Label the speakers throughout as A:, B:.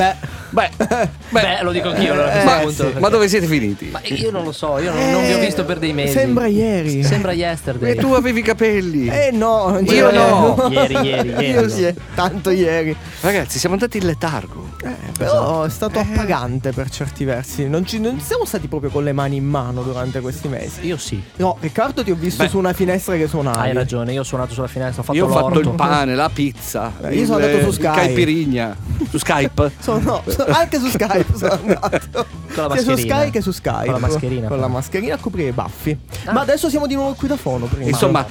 A: Beh,
B: Beh,
C: Beh, lo dico anch'io allora questo
B: ma,
C: punto. perché-
B: ma dove siete finiti?
C: Ma io non lo so, io non, non vi ho visto per dei mesi.
A: Sembra ieri.
C: Sembra yesterday.
B: E tu avevi i capelli.
A: Eh no, non
B: Io
A: c'era-
B: no.
C: Ieri, ieri, ieri.
A: Io sì, tanto ieri.
B: Ragazzi, siamo andati in letargo.
A: Eh, però è stato appagante per certi versi. Non, ci, non siamo stati proprio con le mani in mano durante questi mesi.
C: Io sì.
A: No, Riccardo ti ho visto
B: Beh.
A: su una finestra che suonavi.
C: Hai ragione, io ho suonato sulla finestra, ho fatto
B: Io ho fatto
C: l'orto.
B: il pane, la pizza.
A: Beh, io sono
B: il-
A: andato su Skype.
B: Caipirinha. Su Skype.
A: Sono- no, sono- anche su Skype sono andato.
C: Con la
A: Sia su
C: mascherina.
A: Skype che su Skype.
C: Con la mascherina.
A: Con la mascherina a coprire i baffi.
C: Ah.
A: Ma adesso siamo di nuovo qui da fono. Prima.
B: Insomma,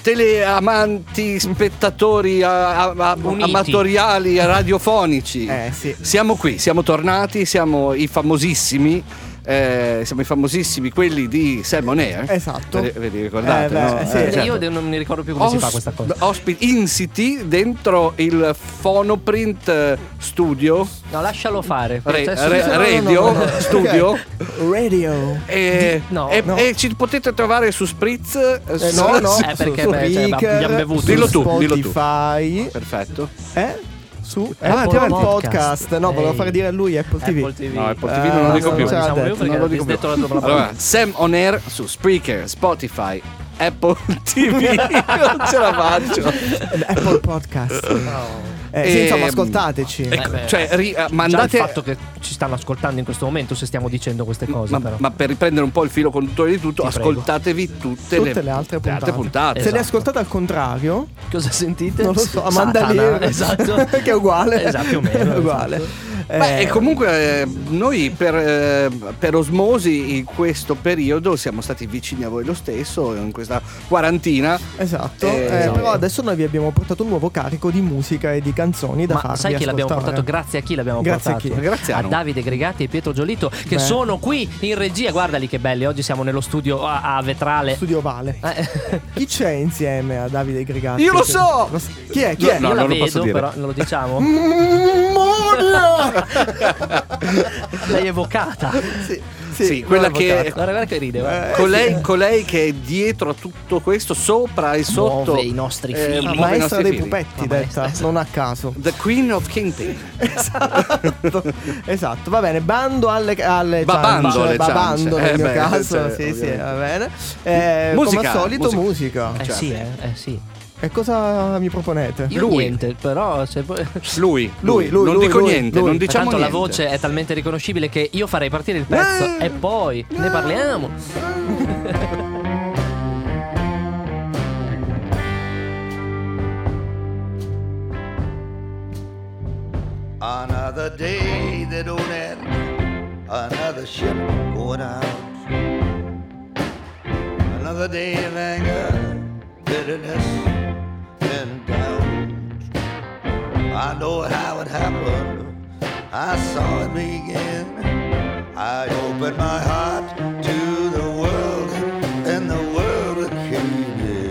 B: teleamanti, spettatori a- a- amatoriali, radiofonici.
A: Eh sì.
B: Siamo qui, siamo tornati, siamo i famosissimi. Eh, siamo i famosissimi quelli di Sam On Air.
A: Esatto.
B: Ve, li ricordate?
A: Eh, beh,
B: no?
A: sì.
B: Eh, certo.
C: Io non mi ricordo più come si fa
B: Os-
C: questa cosa.
B: Ospiti insiti dentro il Phonoprint eh, Studio
C: No, lascialo fare.
B: Re-
C: Cioè,
B: re-
C: su-
B: radio
A: no.
B: studio.
A: Radio.
B: e, e- e ci potete trovare su Spritz eh, su-
A: no, no,
C: Eh, perché,
A: su
C: beh, cioè,
A: Spreaker,
C: abbiamo bevuto.
A: su
B: Dillo tu, dillo tu.
A: Spotify,
B: perfetto
A: eh? Su
B: Avanti,
A: Apple
B: avanti.
A: Podcast. No, volevo fare dire a lui Apple TV.
C: Apple TV.
B: No, Apple TV
A: Eh,
B: non lo dico
A: no,
B: più.
A: non
C: Diciamo
A: detto,
C: io perché
B: non lo dico più. allora Sam On Air su Spreaker Spotify Apple TV non ce la faccio
A: Apple Podcast. Eh, sì,
B: Ehm,
A: insomma, ascoltateci.
B: ecco,
C: beh,
B: cioè ri- eh,
C: Già
B: mandate
C: il fatto che ci stanno ascoltando in questo momento se stiamo dicendo queste cose
B: ma,
C: però.
B: ma per riprendere un po' il filo conduttore di tutto
C: Ti
B: ascoltatevi tutte,
A: Tutte le altre puntate.
B: puntate.
A: Se le
C: Esatto.
A: ascoltate al contrario,
C: Cosa sentite?
A: non lo so,
C: Satana,
A: Amanda Lear,
C: Esatto.
A: che è uguale.
C: Esatto, più o meno.
A: È uguale.
C: esatto.
B: Beh,
A: Eh,
B: comunque eh, noi per, eh, per osmosi in questo periodo siamo stati vicini a voi lo stesso in questa quarantina.
A: Esatto,
B: Eh,
A: eh,
B: esatto.
A: però adesso noi vi abbiamo portato un nuovo carico di musica e di canzoni da
C: Ma
A: farvi
C: sai chi l'abbiamo
A: ascoltare.
C: portato? Grazie a chi l'abbiamo
A: Grazie a
C: portato?
A: chi?
B: Grazie a
C: a. Davide Gregati e Pietro Giolito che
A: Beh.
C: sono qui in regia. Guardali che belli. Oggi siamo nello studio a, a Vetrale.
A: Studio Vale.
C: Eh,
A: Chi c'è insieme a Davide Gregati?
B: Io lo so!
A: Chi è? Chi è?
B: No,
C: io la
B: non lo
C: vedo,
B: posso dire.
C: però non lo diciamo.
A: Molla!
C: L'hai evocata.
A: sì,
B: Sì, quella
A: l'ho
B: che-.
C: Guarda, guarda che ride. guarda.
A: Eh,
B: colei,
A: sì.
B: colei che è dietro a tutto questo, sopra e sotto.
C: Muove i nostri fili.
B: eh,
A: La maestra
B: nostri
A: dei pupetti,
C: La
A: detta,
C: maestra.
A: non a caso.
B: The Queen of Kingpin.
A: esatto, esatto, va bene. Bando alle, alle
B: Babando
A: ciance,
B: alle
A: babando
B: ciance.
A: nel
B: Eh
A: mio
B: beh,
A: caso.
B: cioè,
A: sì, sì, va bene. Eh,
B: Musica,
A: come al solito,
B: musica.
A: musica.
C: Eh
B: certo.
C: sì, eh, eh sì.
A: E cosa mi proponete?
C: Io
B: Lui.
C: niente, però se poi...
B: Lui,
A: Lui, lui,
B: non
A: lui,
B: dico
A: lui,
B: niente,
A: lui.
B: non diciamo
C: Tanto
B: niente.
C: la voce è talmente riconoscibile che io farei partire il pezzo
B: Eh.
C: e poi ne parliamo.
D: Another day that don't end, another ship going out. Another day of anger, bitterness, and doubt. I know how it happened, I saw it begin. I opened my heart to the world, and the world came in.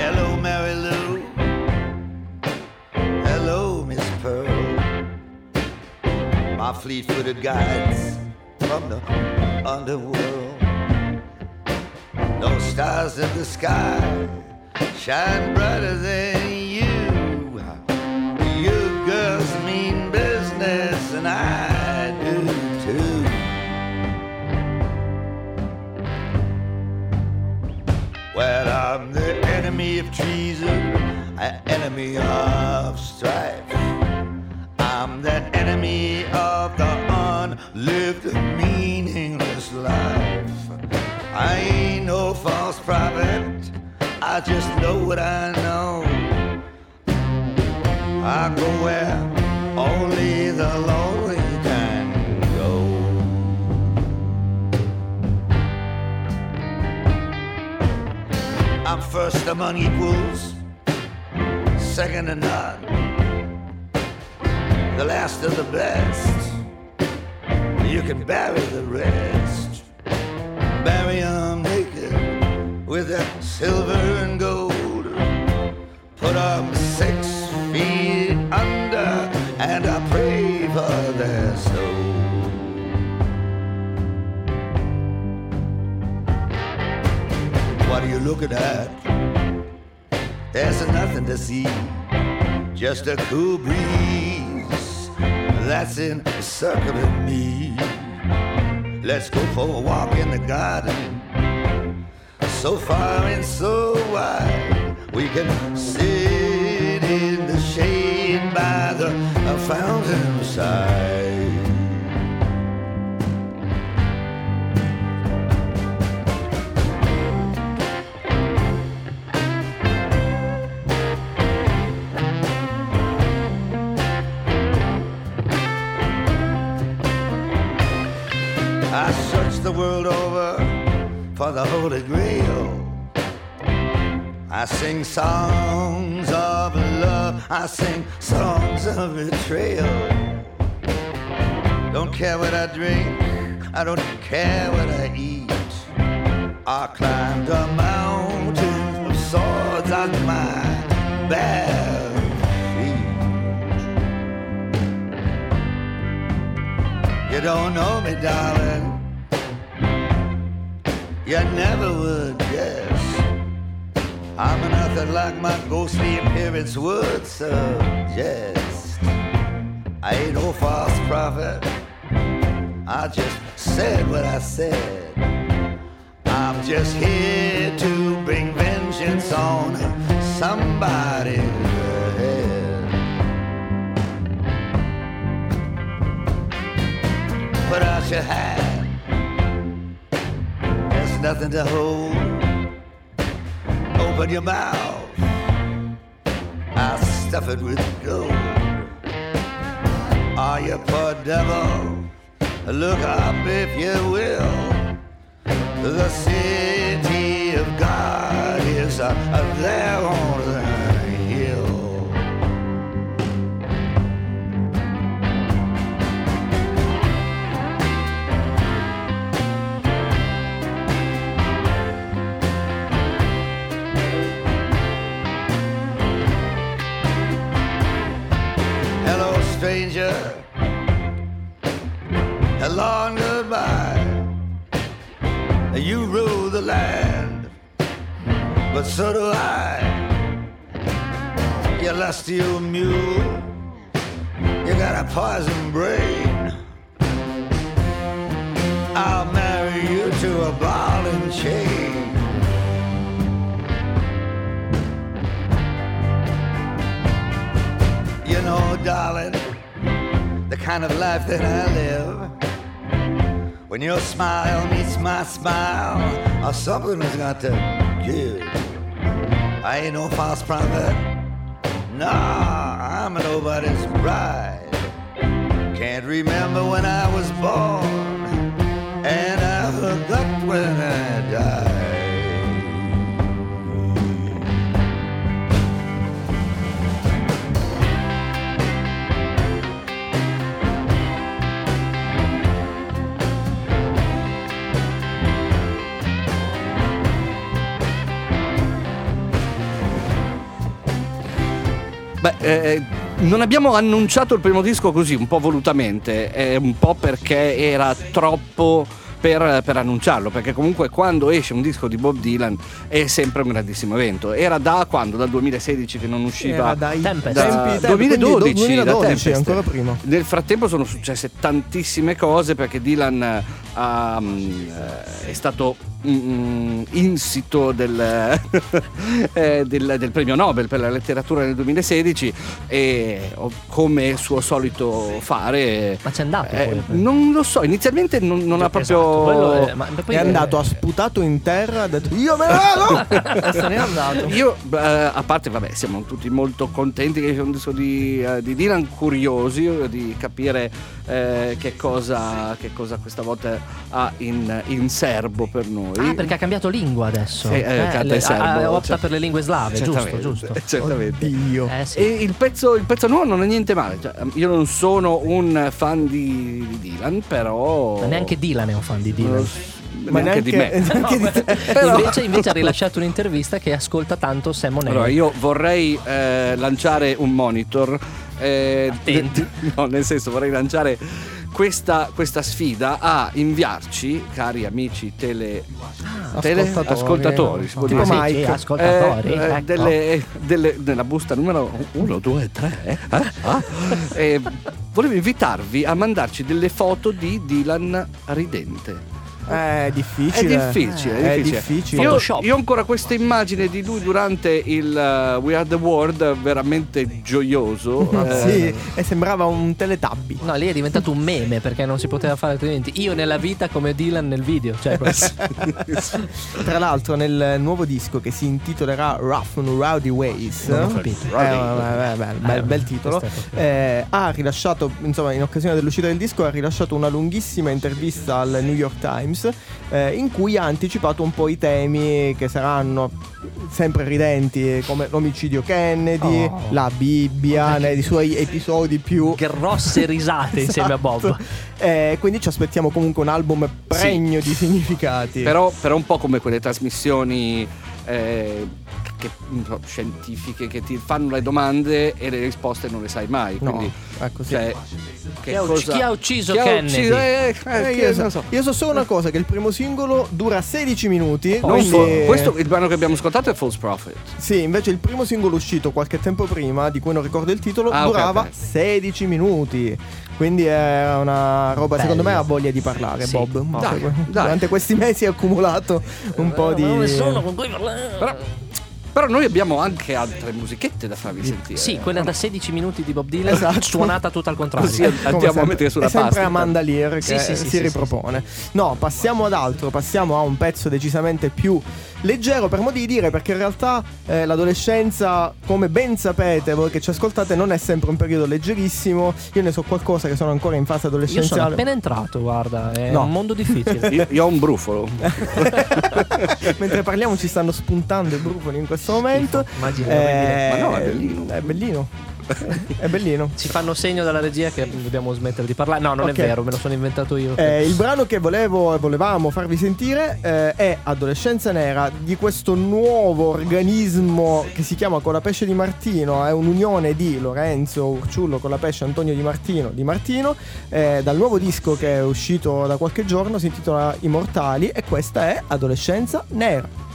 D: Hello, Mary Lou. Hello, Miss Pearl. My fleet footed guides from the underworld. No stars in the sky shine brighter than you. You girls mean business, and I do too. Well, I'm the enemy of treason, an enemy of life. I ain't no false prophet, I just know what I know. I go where only the lonely can go. I'm first among equals, second to none, the last of the best. you can bury the rest. Bury 'em naked with that silver and gold. Put 'em six feet under, and I pray for their soul. What are you looking at? There's nothing to see, just a cool breeze that's encircling me. Let's go for a walk in the garden, so far and so wide. We can sit in the shade by the fountain side. World over for the Holy Grail. I sing songs of love, I sing songs of betrayal. Don't care what I drink, I don't care what I eat. I climbed a mountain of swords on my bare feet. You don't know me, darling. You never would guess. I'm nothing like my ghostly appearance would suggest. I ain't no false prophet. I just said what I said. I'm just here to bring vengeance on somebody's head. Put out your hat. Nothing to hold. Open your mouth. I'll stuff it with gold. Are you poor devil? Look up if you will. The city of God is uh, there on the your smile meets my smile, or something has got to give. I ain't no false prophet. Nah, I'm nobody's bride. Can't remember when I was born, and I forgot when I
B: Beh, eh, non abbiamo annunciato il primo disco così, un po' volutamente, eh, un po' perché era troppo per, per annunciarlo, perché comunque quando esce un disco di Bob Dylan è sempre un grandissimo evento. Era da quando? Dal 2016 che non usciva?
A: Era dai
C: Tempest.
B: Da
A: tempi,
B: 2012,
A: quindi do- 2012
B: da Tempest.
A: ancora prima.
B: Nel frattempo sono successe tantissime cose perché Dylan eh, è stato mm, insito del, eh, del- del premio Nobel per la letteratura nel 2016 e oh, come suo solito fare
C: Ma c'è andato
B: eh,
C: poi.
B: non lo so inizialmente non, non ha proprio
C: Esatto, è-
A: è andato, ha sputato in terra, ha detto io me ne vado e se n'è andato.
B: Io, eh, a parte, vabbè, siamo tutti molto contenti che sia un disco di, eh, di Dylan, curiosi eh, di capire eh, che, cosa, che cosa questa volta ha in, in serbo per noi.
C: Ah, perché ha cambiato lingua adesso.
B: Sì, eh, canta in serbo,
C: ah, ah, opta
B: cioè-
C: per le lingue slave, giusto,
B: Certamente,
C: giusto.
B: Certamente.
A: Dio.
C: Eh, sì.
B: E il pezzo, il pezzo nuovo non è niente male. Cioè, io non sono un fan di, di Dylan, però.
C: Ma neanche Dylan è un fan di Dylan.
A: Ma
B: neanche di me.
A: neanche di te.
C: invece, invece ha rilasciato un'intervista che ascolta tanto Sam O'Neill.
B: Allora, io vorrei eh, lanciare un monitor. Eh, de- no, nel senso, vorrei lanciare questa, questa sfida a inviarci, cari amici tele, tele-
A: ascoltatori.
B: ascoltatori, si può
A: Tipo
B: dire.
C: Ah,
A: Mike.
C: sì, ascoltatori.
B: Eh, eh,
C: ecco.
B: delle, delle- nella busta numero 1, 2, 3 eh? volevo invitarvi a mandarci delle foto di Dylan ridente
A: È difficile.
B: è difficile, è
A: È
B: difficile.
A: difficile.
B: Io, io ho ancora questa immagine di lui durante il uh, We Are the World veramente gioioso. eh,
A: Sì, e sembrava un teletabbi.
C: No, lì è diventato un meme perché non si poteva fare altrimenti. Io nella vita come Dylan nel video. Cioè,
A: Tra l'altro, nel nuovo disco che si intitolerà Rough and Rowdy Ways,
C: Non ho capito.
A: eh, bel,
C: Eh,
A: bel titolo. eh, ha rilasciato, insomma, in occasione dell'uscita del disco, ha rilasciato una lunghissima intervista al New York Times eh, in cui ha anticipato un po' i temi che saranno sempre ridenti, come l'omicidio Kennedy,
C: Oh.
A: la Bibbia, nei suoi episodi più
C: grosse risate insieme a Bob.
A: Esatto. Eh, quindi ci aspettiamo comunque un album pregno di significati.
B: Però, però un po' come quelle trasmissioni eh, che, so, scientifiche che ti fanno le domande e le risposte non le sai mai.
A: No,
B: Quindi,
A: è così.
B: cioè, che
C: Chi ha ucc-
B: cosa-
C: chi ha ucciso
B: chi ha
C: Kennedy?
B: ucciso- eh, eh,
A: Eh,
B: chi-
A: io, so,
B: so.
A: io so solo una cosa: che il primo singolo dura 16 minuti.
B: Non
A: quindi-
B: fo- questo, il brano che abbiamo ascoltato è False Prophet.
A: Sì, invece il primo singolo uscito qualche tempo prima, di cui non ricordo il titolo,
B: Ah,
A: durava
B: ok.
A: 16 minuti. Quindi è una roba,
C: Bello.
A: secondo me ha voglia di parlare,
C: Sì.
A: Bob.
B: Dai, dai.
A: Durante questi mesi ha accumulato un po' di...
C: con cui parlare?
B: Però, noi abbiamo anche altre musichette da farvi sentire.
C: Sì, quella da 16 minuti di Bob Dylan
A: Esatto.
C: suonata tutta al contrario.
B: Così andiamo a
A: sempre.
B: mettere sulla
A: È sempre
B: pasta.
A: Amanda Lear che
C: Sì, sì, sì,
A: si
C: sì,
A: ripropone. No, passiamo ad altro, passiamo a un pezzo decisamente più leggero per modo di dire, perché in realtà eh, l'adolescenza, come ben sapete voi che ci ascoltate, non è sempre un periodo leggerissimo. Io ne so qualcosa che sono ancora in fase
C: Io sono
A: adolescenziale.
C: appena entrato, guarda, è
A: No.
C: un mondo difficile.
B: Io, io ho un brufolo.
A: Mentre parliamo ci stanno spuntando i brufoli in questo momento.
C: Immagino,
A: Eh,
B: Ma no, è bellino.
A: È bellino. È bellino.
C: Ci fanno segno dalla regia che dobbiamo smettere di parlare. No, non
A: Ok.
C: è vero, me lo sono inventato io.
A: Eh, il brano che volevo e volevamo farvi sentire eh, è Adolescenza Nera di questo nuovo organismo che si chiama Colapesce di Martino. È un'unione di Lorenzo Urciullo Colapesce Antonio Di Martino di Martino. eh, dal nuovo disco che è uscito da qualche giorno si intitola Immortali e questa è Adolescenza Nera.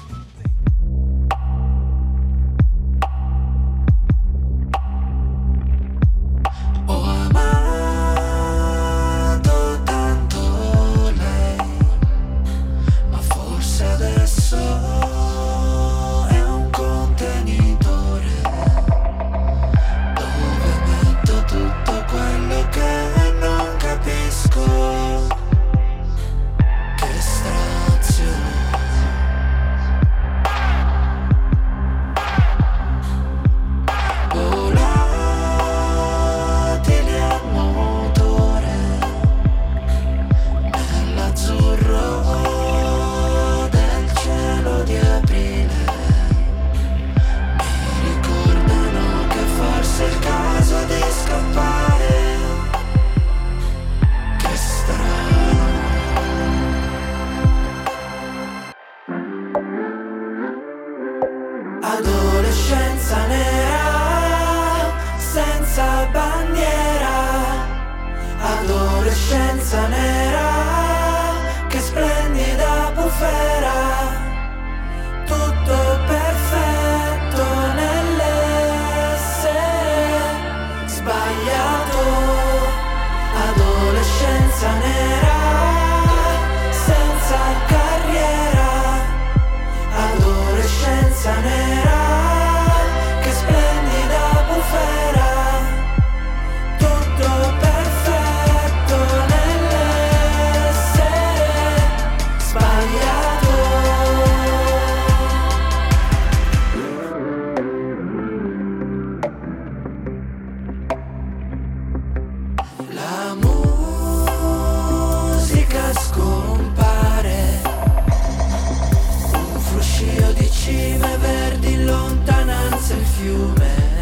E: cime verdi in lontananza il fiume.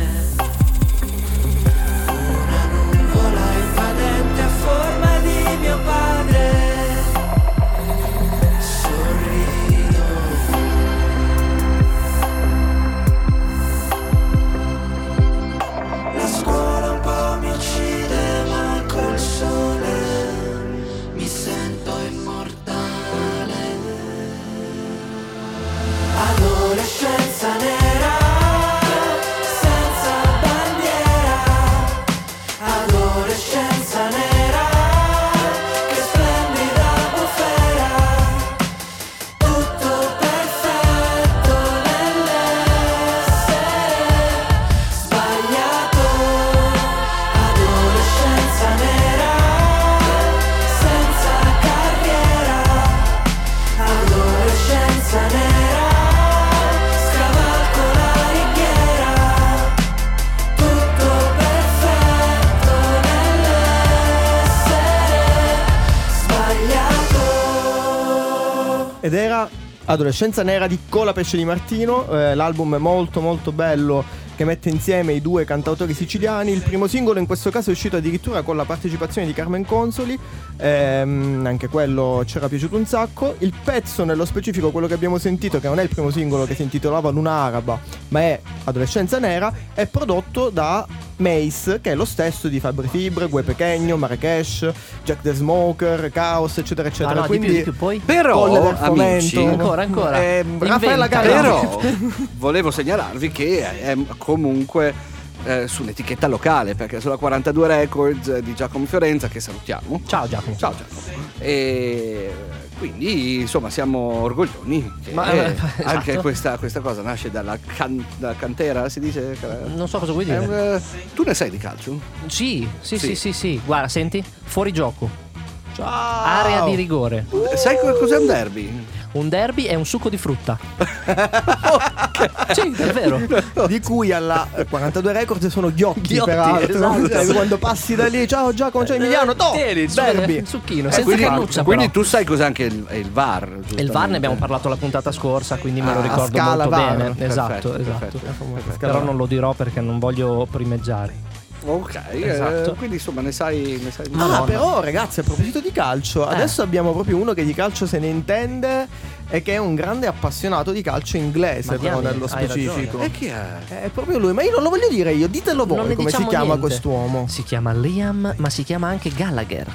A: Ed era Adolescenza Nera di Cola Pesce di Martino, eh, l'album è molto molto bello che mette insieme i due cantautori siciliani. Il primo singolo in questo caso è uscito addirittura con la partecipazione di Carmen Consoli, ehm, anche quello ci era piaciuto un sacco. Il pezzo nello specifico, quello che abbiamo sentito, che non è il primo singolo che si intitolava Luna Araba, ma è Adolescenza Nera, è prodotto da Mace, che è lo stesso di Fabri Fibre, Gue Pechegno, Marrakesh, Jack the Smoker, Chaos, eccetera,
C: Ah,
A: eccetera.
C: no, di più,
A: Quindi
C: di più, poi?
B: Però, amici.
C: Ancora, ancora.
A: Eh, Raffaella. Galli.
B: Però volevo segnalarvi che è comunque eh, sull'etichetta locale, perché sulla 42 Records di Giacomo Fiorenza, che salutiamo.
C: Ciao Giacomo.
B: Ciao Giacomo. E quindi insomma siamo orgoglioni
C: Ma, eh,
B: anche
C: esatto.
B: questa, questa cosa nasce dalla, can- dalla cantera, si dice?
C: Non so cosa vuoi dire.
B: eh, tu ne sai di calcio?
C: Sì, sì,
B: Sì.
C: sì, sì, sì. Guarda, senti, fuori gioco.
A: Ciao.
C: Area di rigore.
B: Sai co- cos'è un derby?
C: Un derby è un succo di frutta. Sì, è vero.
A: di cui alla 42 Records sono ghiotti,
C: Ghiotti,
A: peraltro.
C: esatto.
A: Cioè, Quando passi da lì, ciao Giacomo, ciao Emiliano, to,
C: Tieni,
A: derby.
C: succhino,
A: Eh,
C: senza
A: quindi-
C: cannuccia
B: quindi
C: però.
B: tu sai cos'è anche il, il VAR.
C: E il VAR ne abbiamo parlato la puntata scorsa, quindi me lo
A: Ah, a
C: ricordo
A: scala
C: molto
A: VAR.
C: bene.
B: Perfetto,
C: esatto,
B: perfetto,
C: esatto.
B: perfetto.
C: Però non lo dirò perché non voglio primeggiare.
B: Ok, eh,
C: Esatto.
B: quindi insomma ne sai. Ne sai
A: Ah,
C: Madonna.
A: però ragazzi, a proposito di calcio,
C: Eh.
A: adesso abbiamo proprio uno che di calcio se ne intende e che è un grande appassionato di calcio inglese, però nello specifico.
B: E chi è?
A: È proprio lui, ma io non lo voglio dire io, ditelo voi come si
C: diciamo
A: chiama
C: niente.
A: quest'uomo.
C: Si chiama Liam, ma si chiama anche Gallagher.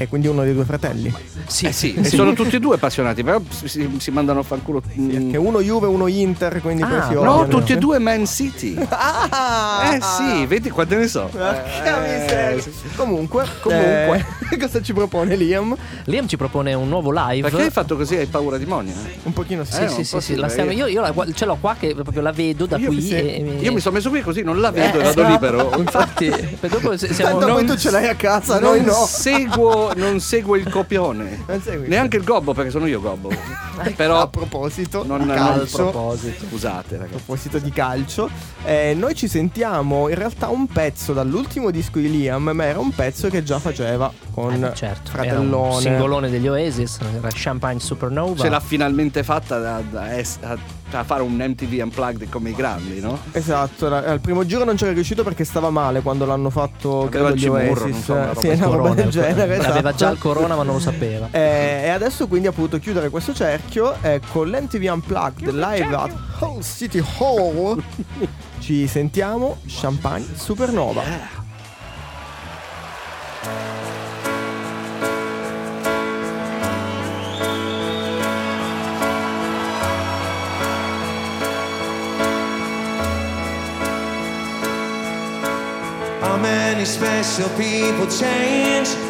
A: È quindi uno dei due fratelli.
C: Sì,
B: Eh sì, e sono tutti e due appassionati, però si, si- si mandano a fanculo. mm.
A: Che uno Juve e uno Inter, quindi
C: Ah,
A: poi si
C: no,
B: tutti e due Man City.
A: Ah!
B: Eh sì, vedi quante ne so. Eh,
A: miseria.
B: sì.
A: Comunque,
B: Comunque.
A: eh, cosa ci propone Liam?
C: Liam ci propone un nuovo live.
B: Perché hai fatto così? Hai paura di Monia?
A: Un pochino sì.
C: Sì,
B: Eh,
C: sì, sì,
B: po'
C: sì, stiamo-
B: io-
C: io, la, ce l'ho qua che proprio la vedo da
A: Io
C: qui.
A: mi
C: e- e-
B: Io mi sono messo qui così, non la vedo e
C: Eh,
B: vado libero.
C: Infatti, per dopo se- siamo
A: Tanto poi
C: non-
A: tu ce l'hai a casa, noi no.
B: seguo, non seguo il copione.
A: Non segui.
B: Neanche il gobbo, perché sono io gobbo. Però
A: a proposito
B: non,
A: calcio.
C: a proposito.
B: Scusate,
A: A
B: ragazzi.
A: proposito di calcio, eh, noi ci sentiamo in realtà un pezzo dall'ultimo disco di Liam, ma era un pezzo che già faceva con
C: Eh, certo, era un
A: Fratellone.
C: singolone degli Oasis, era Champagne Supernova.
B: Ce l'ha finalmente fatta da- da es- a, a fare un MTV Unplugged come i grandi, no?
A: Esatto, era- al primo giro non c'era riuscito perché stava male quando l'hanno fatto
B: Aveva
A: credo
B: il
A: gli Oasis.
B: non so, una roba
A: sì,
B: del
A: una roba del genere.
C: Aveva
A: esatto.
C: già il corona ma non lo sapeva.
A: Eh, e adesso quindi ha potuto chiudere questo cerchio eh, con l'MTV Unplugged live at Hull City Hall. Ci sentiamo Champagne Supernova.
E: How many special people change?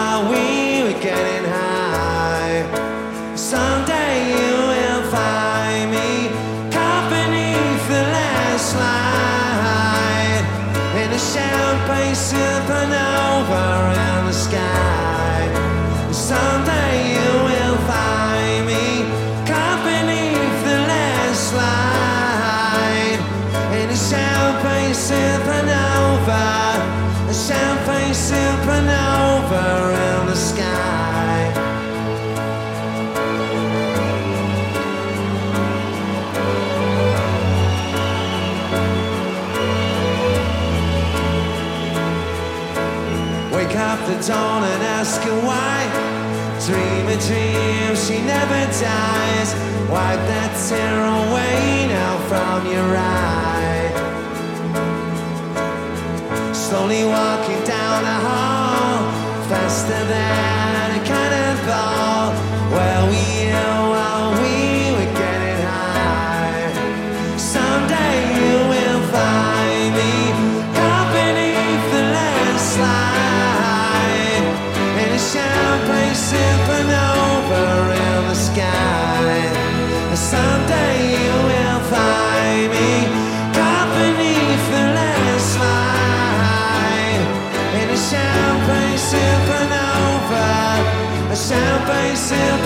E: the dawn and ask her why. Dream a dream, she never dies. Wipe that tear away now from your eye. Slowly walking down the hall, faster than myself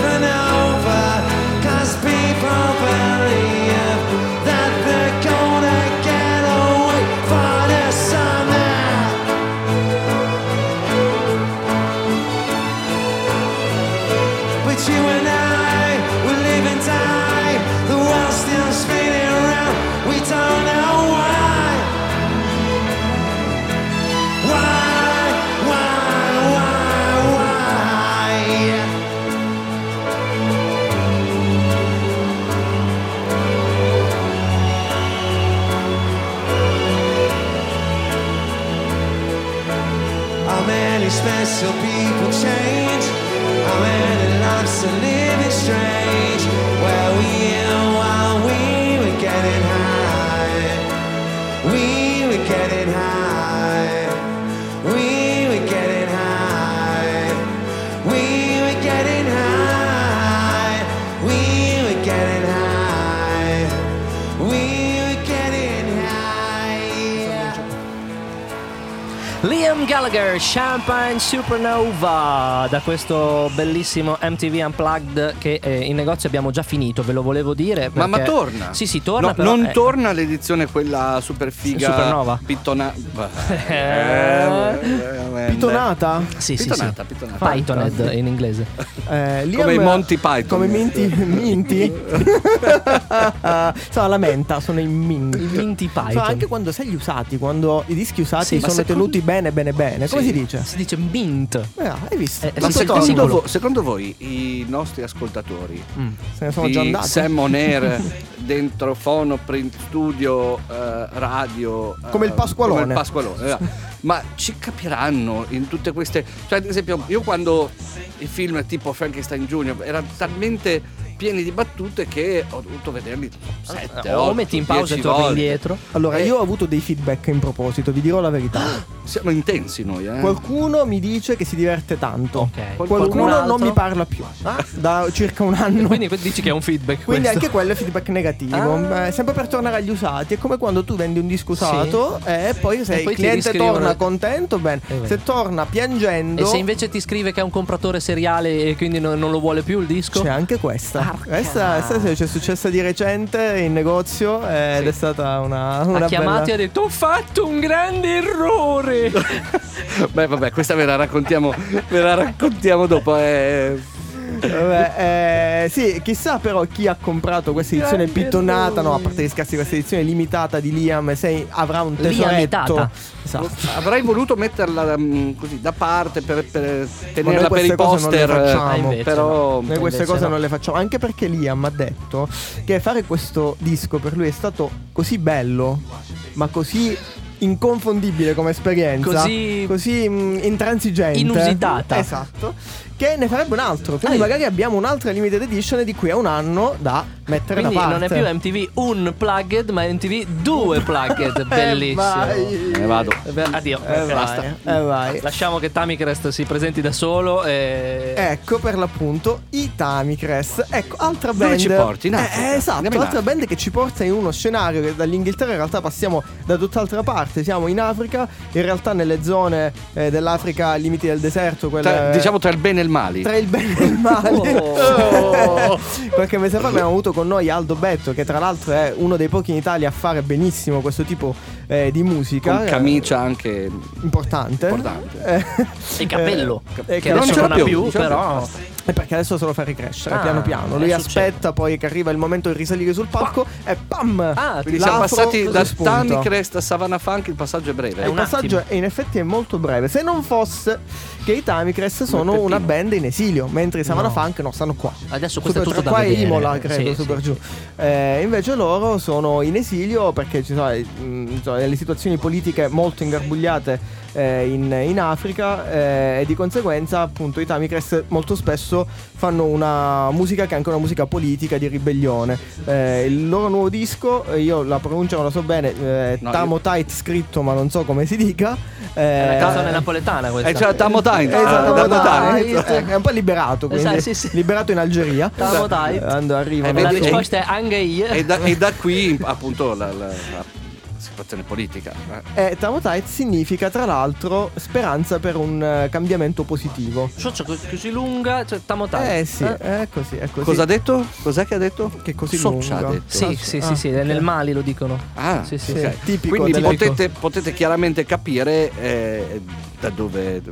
C: Liam Gallagher, Champagne Supernova, da questo bellissimo MTV Unplugged che eh, in negozio abbiamo già finito, ve lo volevo dire.
B: Ma, ma
C: perché-
B: torna?
C: Sì, sì, torna.
B: No,
C: però,
B: non
C: eh,
B: torna l'edizione quella super figa.
C: Supernova?
B: Pittona.
C: Eh.
A: Pitonata?
C: Sì, sì,
B: Pitonata,
C: sì.
B: pitonata.
C: Pythoned in inglese.
A: Eh, Liam-
B: Come i Monty Python.
A: Come Minty. Minty? sono la menta, sono i Minty.
C: I Minty Python.
A: Sono anche quando sei gli usati, quando i dischi usati
C: Sì, ma
A: sono tenuti bene, bene, bene. Come
B: Sì.
A: si dice?
C: Si dice mint.
A: Eh, hai visto?
C: Eh,
B: Ma secondo, vo- secondo voi i nostri ascoltatori
C: Mm.
A: Se ne sono già
B: di
A: andati.
B: Sam On Air dentro Fono, Print Studio, eh, Radio eh,
A: Come il Pasqualone.
B: come il Pasqualone, esatto. ma ci capiranno in tutte queste cioè ad esempio io quando i film tipo Frankenstein Junior erano talmente pieni di battute che ho dovuto vederli sette,
C: o
B: otto,
C: metti in pausa e torni
B: volte.
C: indietro.
A: Allora,
B: Eh.
A: io ho avuto dei feedback in proposito, vi dirò la verità.
B: siamo intensi noi eh.
A: Qualcuno mi dice che si diverte tanto.
C: Ok.
A: Qualcuno
C: Qualcun
A: non mi parla più. Da circa un anno.
C: Quindi dici che è un feedback.
A: Quindi
C: questo.
A: anche quello è feedback negativo.
C: Ah.
A: Eh, sempre per tornare agli usati. È come quando tu vendi un disco usato e poi se
C: E poi
A: il cliente torna contento, bene.
C: Vero.
A: Se torna piangendo,
C: E se invece ti scrive che è un compratore seriale e quindi non, non lo vuole più il disco?
A: c'è anche questa. Questa, questa ci è successa di recente in negozio ed
B: Sì.
A: è stata una, una
C: ha chiamato e
A: bella...
C: ha detto ho fatto un grande errore
B: beh vabbè questa ve la raccontiamo ve la raccontiamo dopo eh.
A: Vabbè, eh, sì, chissà però chi ha comprato questa edizione
C: Grande
A: pittonata, no, a parte gli scherzi, questa edizione limitata di Liam, se avrà un tesoretto. Esatto.
B: avrei voluto metterla mm, così da parte per, per tenerla per
A: queste
B: i
A: cose non le
B: poster eh,
A: facciamo.
C: Ah, invece
B: però
A: Noi queste cose
C: no.
A: non le facciamo, anche perché Liam ha detto che fare questo disco per lui è stato così bello, ma così inconfondibile come esperienza,
C: Così-
A: così mm, intransigente,
C: Inusitata.
A: Esatto. Che ne farebbe un altro. Quindi
C: Ah,
A: magari abbiamo un'altra limited edition di qui a un anno da mettere
C: quindi
A: da parte.
C: non è più MTV un plugged ma MTV due plugged bellissimo
A: vai.
B: me ne vado
C: Eh, addio
A: Eh
C: basta
A: vai, eh vai.
C: lasciamo che Tamicrest si presenti da solo e...
A: Ecco per l'appunto i Tamicrest. Ecco, altra
B: Dove
A: band.
B: ci porti?
A: Eh, eh, esatto,
B: Andiamo
A: altra band che ci porta in uno scenario che dall'Inghilterra in realtà passiamo da tutt'altra parte. Siamo in Africa, in realtà nelle zone eh, dell'Africa ai limiti del deserto, quelle
B: Tra- diciamo tra il bene e il male
A: tra il bene e il male.
C: Oh.
A: Qualche mese fa abbiamo avuto con noi Aldo Betto, che tra l'altro è uno dei pochi in Italia a fare benissimo questo tipo eh, di musica.
B: con
A: eh,
B: camicia anche
A: importante.
B: Importante.
A: Eh,
C: e capello
A: eh,
C: che
A: non
C: adesso
A: ce
C: non
A: l'ha
C: ha
B: più,
C: più
B: non
C: però.
A: E perché adesso se lo fa ricrescere
C: Ah,
A: piano piano. Lui
C: eh,
A: aspetta poi che arriva il momento di risalire sul palco e pam!
C: Ah,
B: quindi siamo passati da
A: spunta.
B: Tamicrest a Savannah Funk il passaggio è breve
A: E il
C: un
A: passaggio
C: attimo.
A: in effetti è molto breve. Se non fosse che i Tamicrest sono una band in esilio, mentre i Savannah
C: No.
A: Funk no, stanno qua.
C: adesso questo è
A: Super-
C: tutto
A: tra
C: da
A: qua e
C: vedere
A: Imola, credo,
C: Sì,
A: su per
C: sì.
A: giù. Eh, invece loro sono in esilio perché ci sono mm, delle situazioni politiche molto ingarbugliate eh, in, in Africa eh, e di conseguenza appunto i Tamicrest molto spesso fanno una musica che è anche una musica politica di ribellione. Eh, il loro nuovo disco, eh, io la pronuncia non la so bene, eh,
B: No,
A: Tamo
B: io-
A: Tight scritto ma non so come si dica.
C: è una canzone napoletana questa
B: eh, cioè, Tamo Time
A: Esatto. Tight. Eh, è un po' liberato, quindi
C: Esatto, sì, sì.
A: liberato in Algeria. Quando arrivano
B: Eh,
C: la risposta è anche io
B: e da, e da qui appunto la, la- la
F: situazione politica. eh.
A: E Tamotite significa tra l'altro speranza per un eh, cambiamento positivo.
C: Cioccia così lunga, cioè tamotare.
A: Eh sì, è così, è così.
F: Cosa ha detto? Cos'è che ha detto?
A: Che così
F: Socicia ha
A: lunga.
F: detto.
C: Sì, sì, sì,
A: Ah,
C: sì, nel Mali lo dicono.
F: Ah,
C: Sì, sì,
F: ok.
A: sì. Tipico
F: Quindi potete, potete chiaramente capire eh, da dove.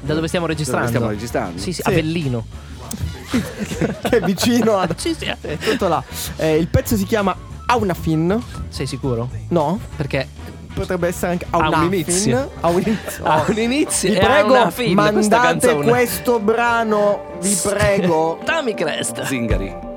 C: Da dove stiamo registrando?
F: Dove stiamo registrando.
C: Sì, sì,
A: Sì.
C: Avellino.
A: che è vicino ad...
C: Sì, sì.
A: È tutto là. Eh, il pezzo si chiama Aunafin.
C: Sei sicuro?
A: No?
C: Perché
A: Potrebbe essere anche
C: Ha un
A: Aunafin.
C: inizio.
A: Ha un inizio.
C: ha un inizio
A: Vi prego,
C: una fine
A: mandate questo brano, vi prego.
C: Dammi Crest.
F: Zingari.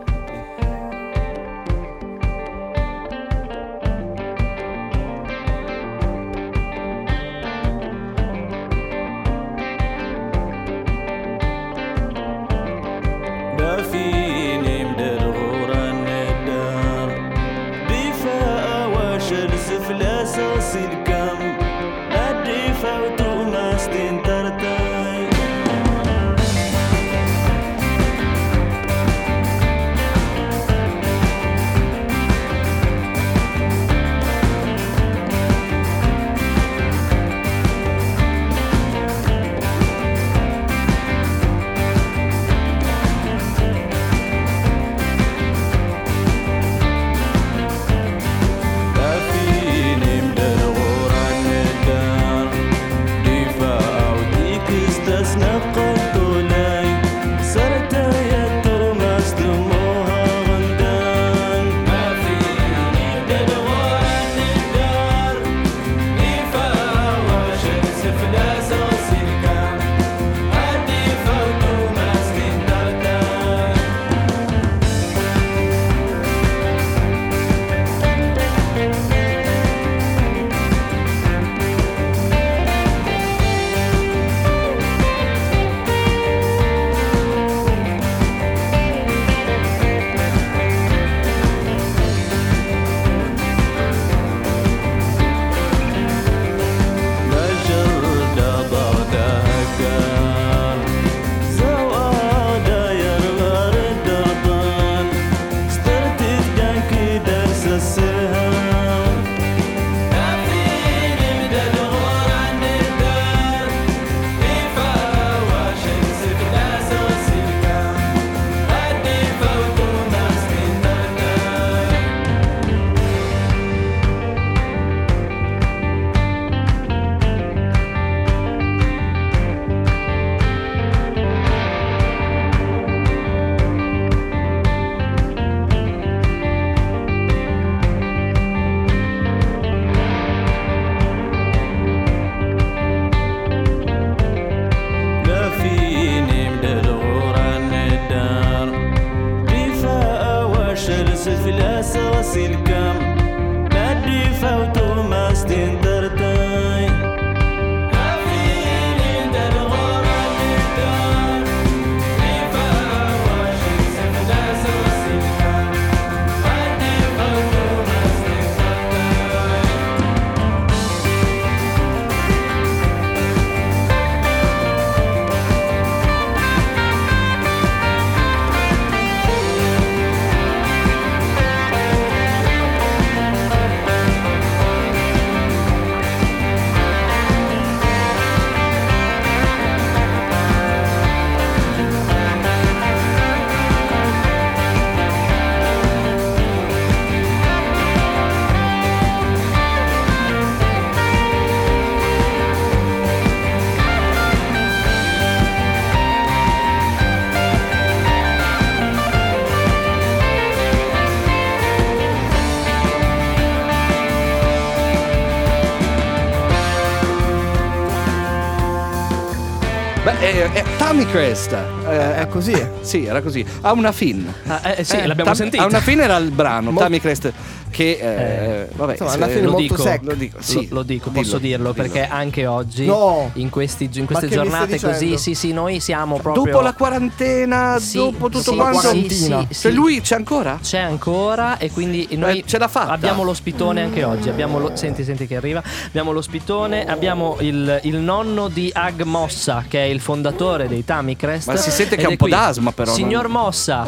F: Tammy Crest. Eh,
A: È così.
F: Sì, era così. Ha una fin.
C: Ah, eh, sì,
A: Eh,
C: l'abbiamo
F: Tam-
C: sentito.
F: Ha una fin era il brano,
A: Mo-
F: Tammy Crest. Che eh, vabbè,
A: Insomma, alla fine
C: lo
A: molto
C: dico,
A: sec.
F: Lo dico,
C: Lo-
F: sì,
C: lo, dico,
F: dillo,
C: posso dirlo
F: dillo.
C: perché anche oggi,
A: No.
C: in, questi, in queste giornate così, sì, sì, noi siamo proprio.
F: Dopo la quarantena,
C: Sì,
F: dopo tutto
C: sì,
F: quanto.
C: sì, sì,
F: Cioè lui c'è ancora?
C: C'è ancora e quindi noi
F: Eh, ce l'ha fatta.
C: abbiamo l'ospitone anche oggi. Abbiamo lo- senti, senti che arriva. Abbiamo l'ospitone, abbiamo il, il nonno di Ag Mossa, che è il fondatore dei Tamicrest.
F: Ma si sente che ha
C: è
F: un po'
C: qui.
F: d'asma, però,
C: Signor
F: non-
C: Mossa,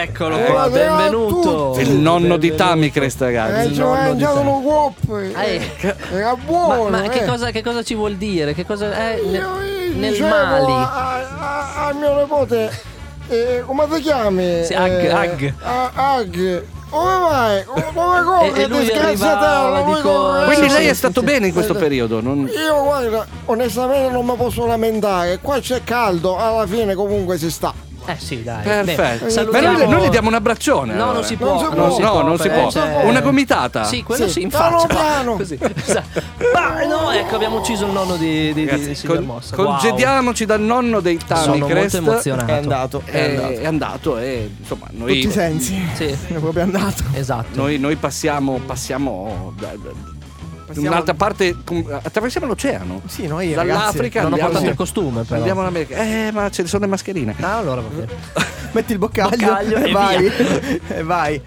C: eccolo
A: Eh,
C: qua, benvenuto.
F: Il nonno di
C: Benvenuto.
B: Crest, ragazzi.
A: Eh, ci ho mangiato uno coppe.
C: Eh.
A: Era
C: Ma,
A: buono.
C: ma che,
A: eh.
C: cosa, che cosa ci vuol dire? Che cosa è
A: Io,
C: nel,
A: io
C: nel
A: dicevo
C: Mali?
A: A, a- a mio nipote, eh, come ti chiami?
C: Sì, Ag,
A: Eh,
C: Ag.
A: Ag. Come vai? Come corri? Come
C: dico-?
B: Quindi lei è stato bene in questo
A: sì.
B: periodo? non-
A: Io guarda, onestamente non mi posso lamentare. Qua c'è caldo, alla fine comunque si sta.
C: Eh sì, dai.
B: Perfetto.
C: Beh, salutiamo-
B: Ma noi, noi gli diamo un abbraccione.
C: No,
B: allora.
C: non si
A: Non
C: può.
A: si
B: No,
A: può.
B: no, non si
C: perché
B: può.
C: c'è-
B: Una gomitata.
C: Sì, quello
A: Sì,
C: sì, in
A: piano
C: faccia.
A: piano.
C: Così. Esatto. Ma no, ecco, abbiamo ucciso il nonno di, di, di,
B: Ragazzi,
C: di
B: con-
C: Mossa. Wow.
B: congediamoci dal nonno dei
C: Sono
B: Tami
C: molto
B: Crest.
C: emozionato.
A: È andato, è
B: È,
A: andato.
B: è andato e insomma noi,
A: Tutti i sensi.
C: Sì,
A: È proprio andato.
C: esatto.
B: noi, noi passiamo, passiamo da, da- da
A: Passiamo-
B: un'altra parte, attraversiamo l'oceano.
A: Sì, noi
B: Dall'Africa
C: non ho portato il costume, però.
B: andiamo in America. Eh, ma ce ne sono le mascherine.
C: Ah, allora va bene.
A: Metti il boccaglio,
C: Boccaglio
A: e,
C: e
A: vai. e vai.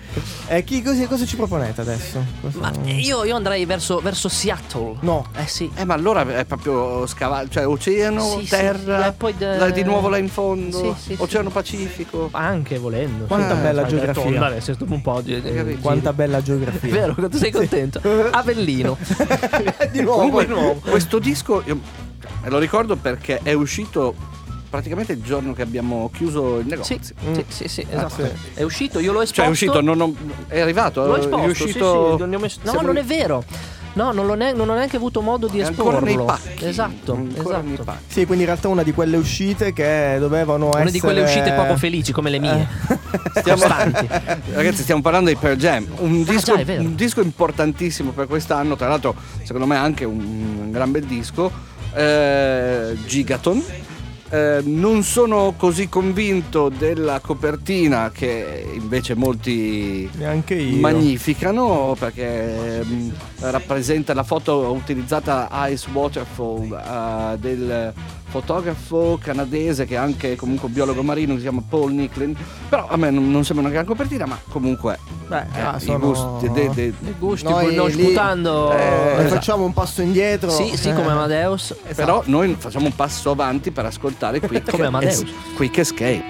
A: Eh, chi, cosa, cosa ci proponete adesso? Cosa-
C: Ma io, io andrei verso, verso Seattle.
A: No.
C: Eh sì.
B: Eh, ma allora è proprio scavallo, cioè oceano,
C: Sì, sì.
B: terra,
C: E poi de-
B: di nuovo là in fondo,
C: Sì, sì, sì.
B: oceano Pacifico.
C: Anche volendo.
A: Quanta
C: sì.
A: bella geografia.
C: tondare, sei stato un po' di,
B: capito?
A: Quanta bella
C: È
A: geografia.
C: vero, quanto sei contento. Avellino.
A: di nuovo.
B: Comunque,
A: di nuovo.
B: questo disco io lo ricordo perché è uscito praticamente il giorno che abbiamo chiuso il negozio.
C: Sì,
A: Mm.
C: sì, sì, sì, esatto.
A: sì.
C: È uscito, io l'ho esposto.
B: Cioè è uscito, non ho- è arrivato,
C: L'ho
B: è
C: esposto,
B: uscito.
C: sì, sì, non ne ho messo- No,
B: siamo-
C: non è vero. No, non, ne- non ho neanche avuto modo di
B: È
C: esporlo.
B: nei pacchi.
C: Esatto,
B: ancora nei
C: esatto.
B: pacchi.
A: Sì, quindi in realtà una di quelle uscite che dovevano essere
C: Una di quelle uscite poco felici come le mie.
B: Stiamo-
C: Costanti.
B: Ragazzi, stiamo parlando di Pearl Jam, un disco,
C: Ah, già, è vero.
B: un disco importantissimo per quest'anno. Tra l'altro, secondo me, anche un, un gran bel disco. Eh, Gigaton. Eh, non sono così convinto della copertina che invece molti magnificano perché mm, rappresenta la foto utilizzata Ice Waterfall eh, del fotografo canadese che è anche comunque un biologo marino che si chiama Paul Nicklin però a me non, non sembra una gran copertina ma comunque
A: Beh,
B: eh,
A: ah,
B: i
A: sono-
B: gusti de- de-
C: I gusti,
A: Noi
C: non
A: lì-
C: sputando.
B: Eh, esatto.
A: facciamo un passo indietro.
C: Sì, sì,
A: Eh.
C: come Amadeus.
B: però noi facciamo un passo avanti per ascoltare Quick,
C: Come Amadeus.
B: Es- Quick Escape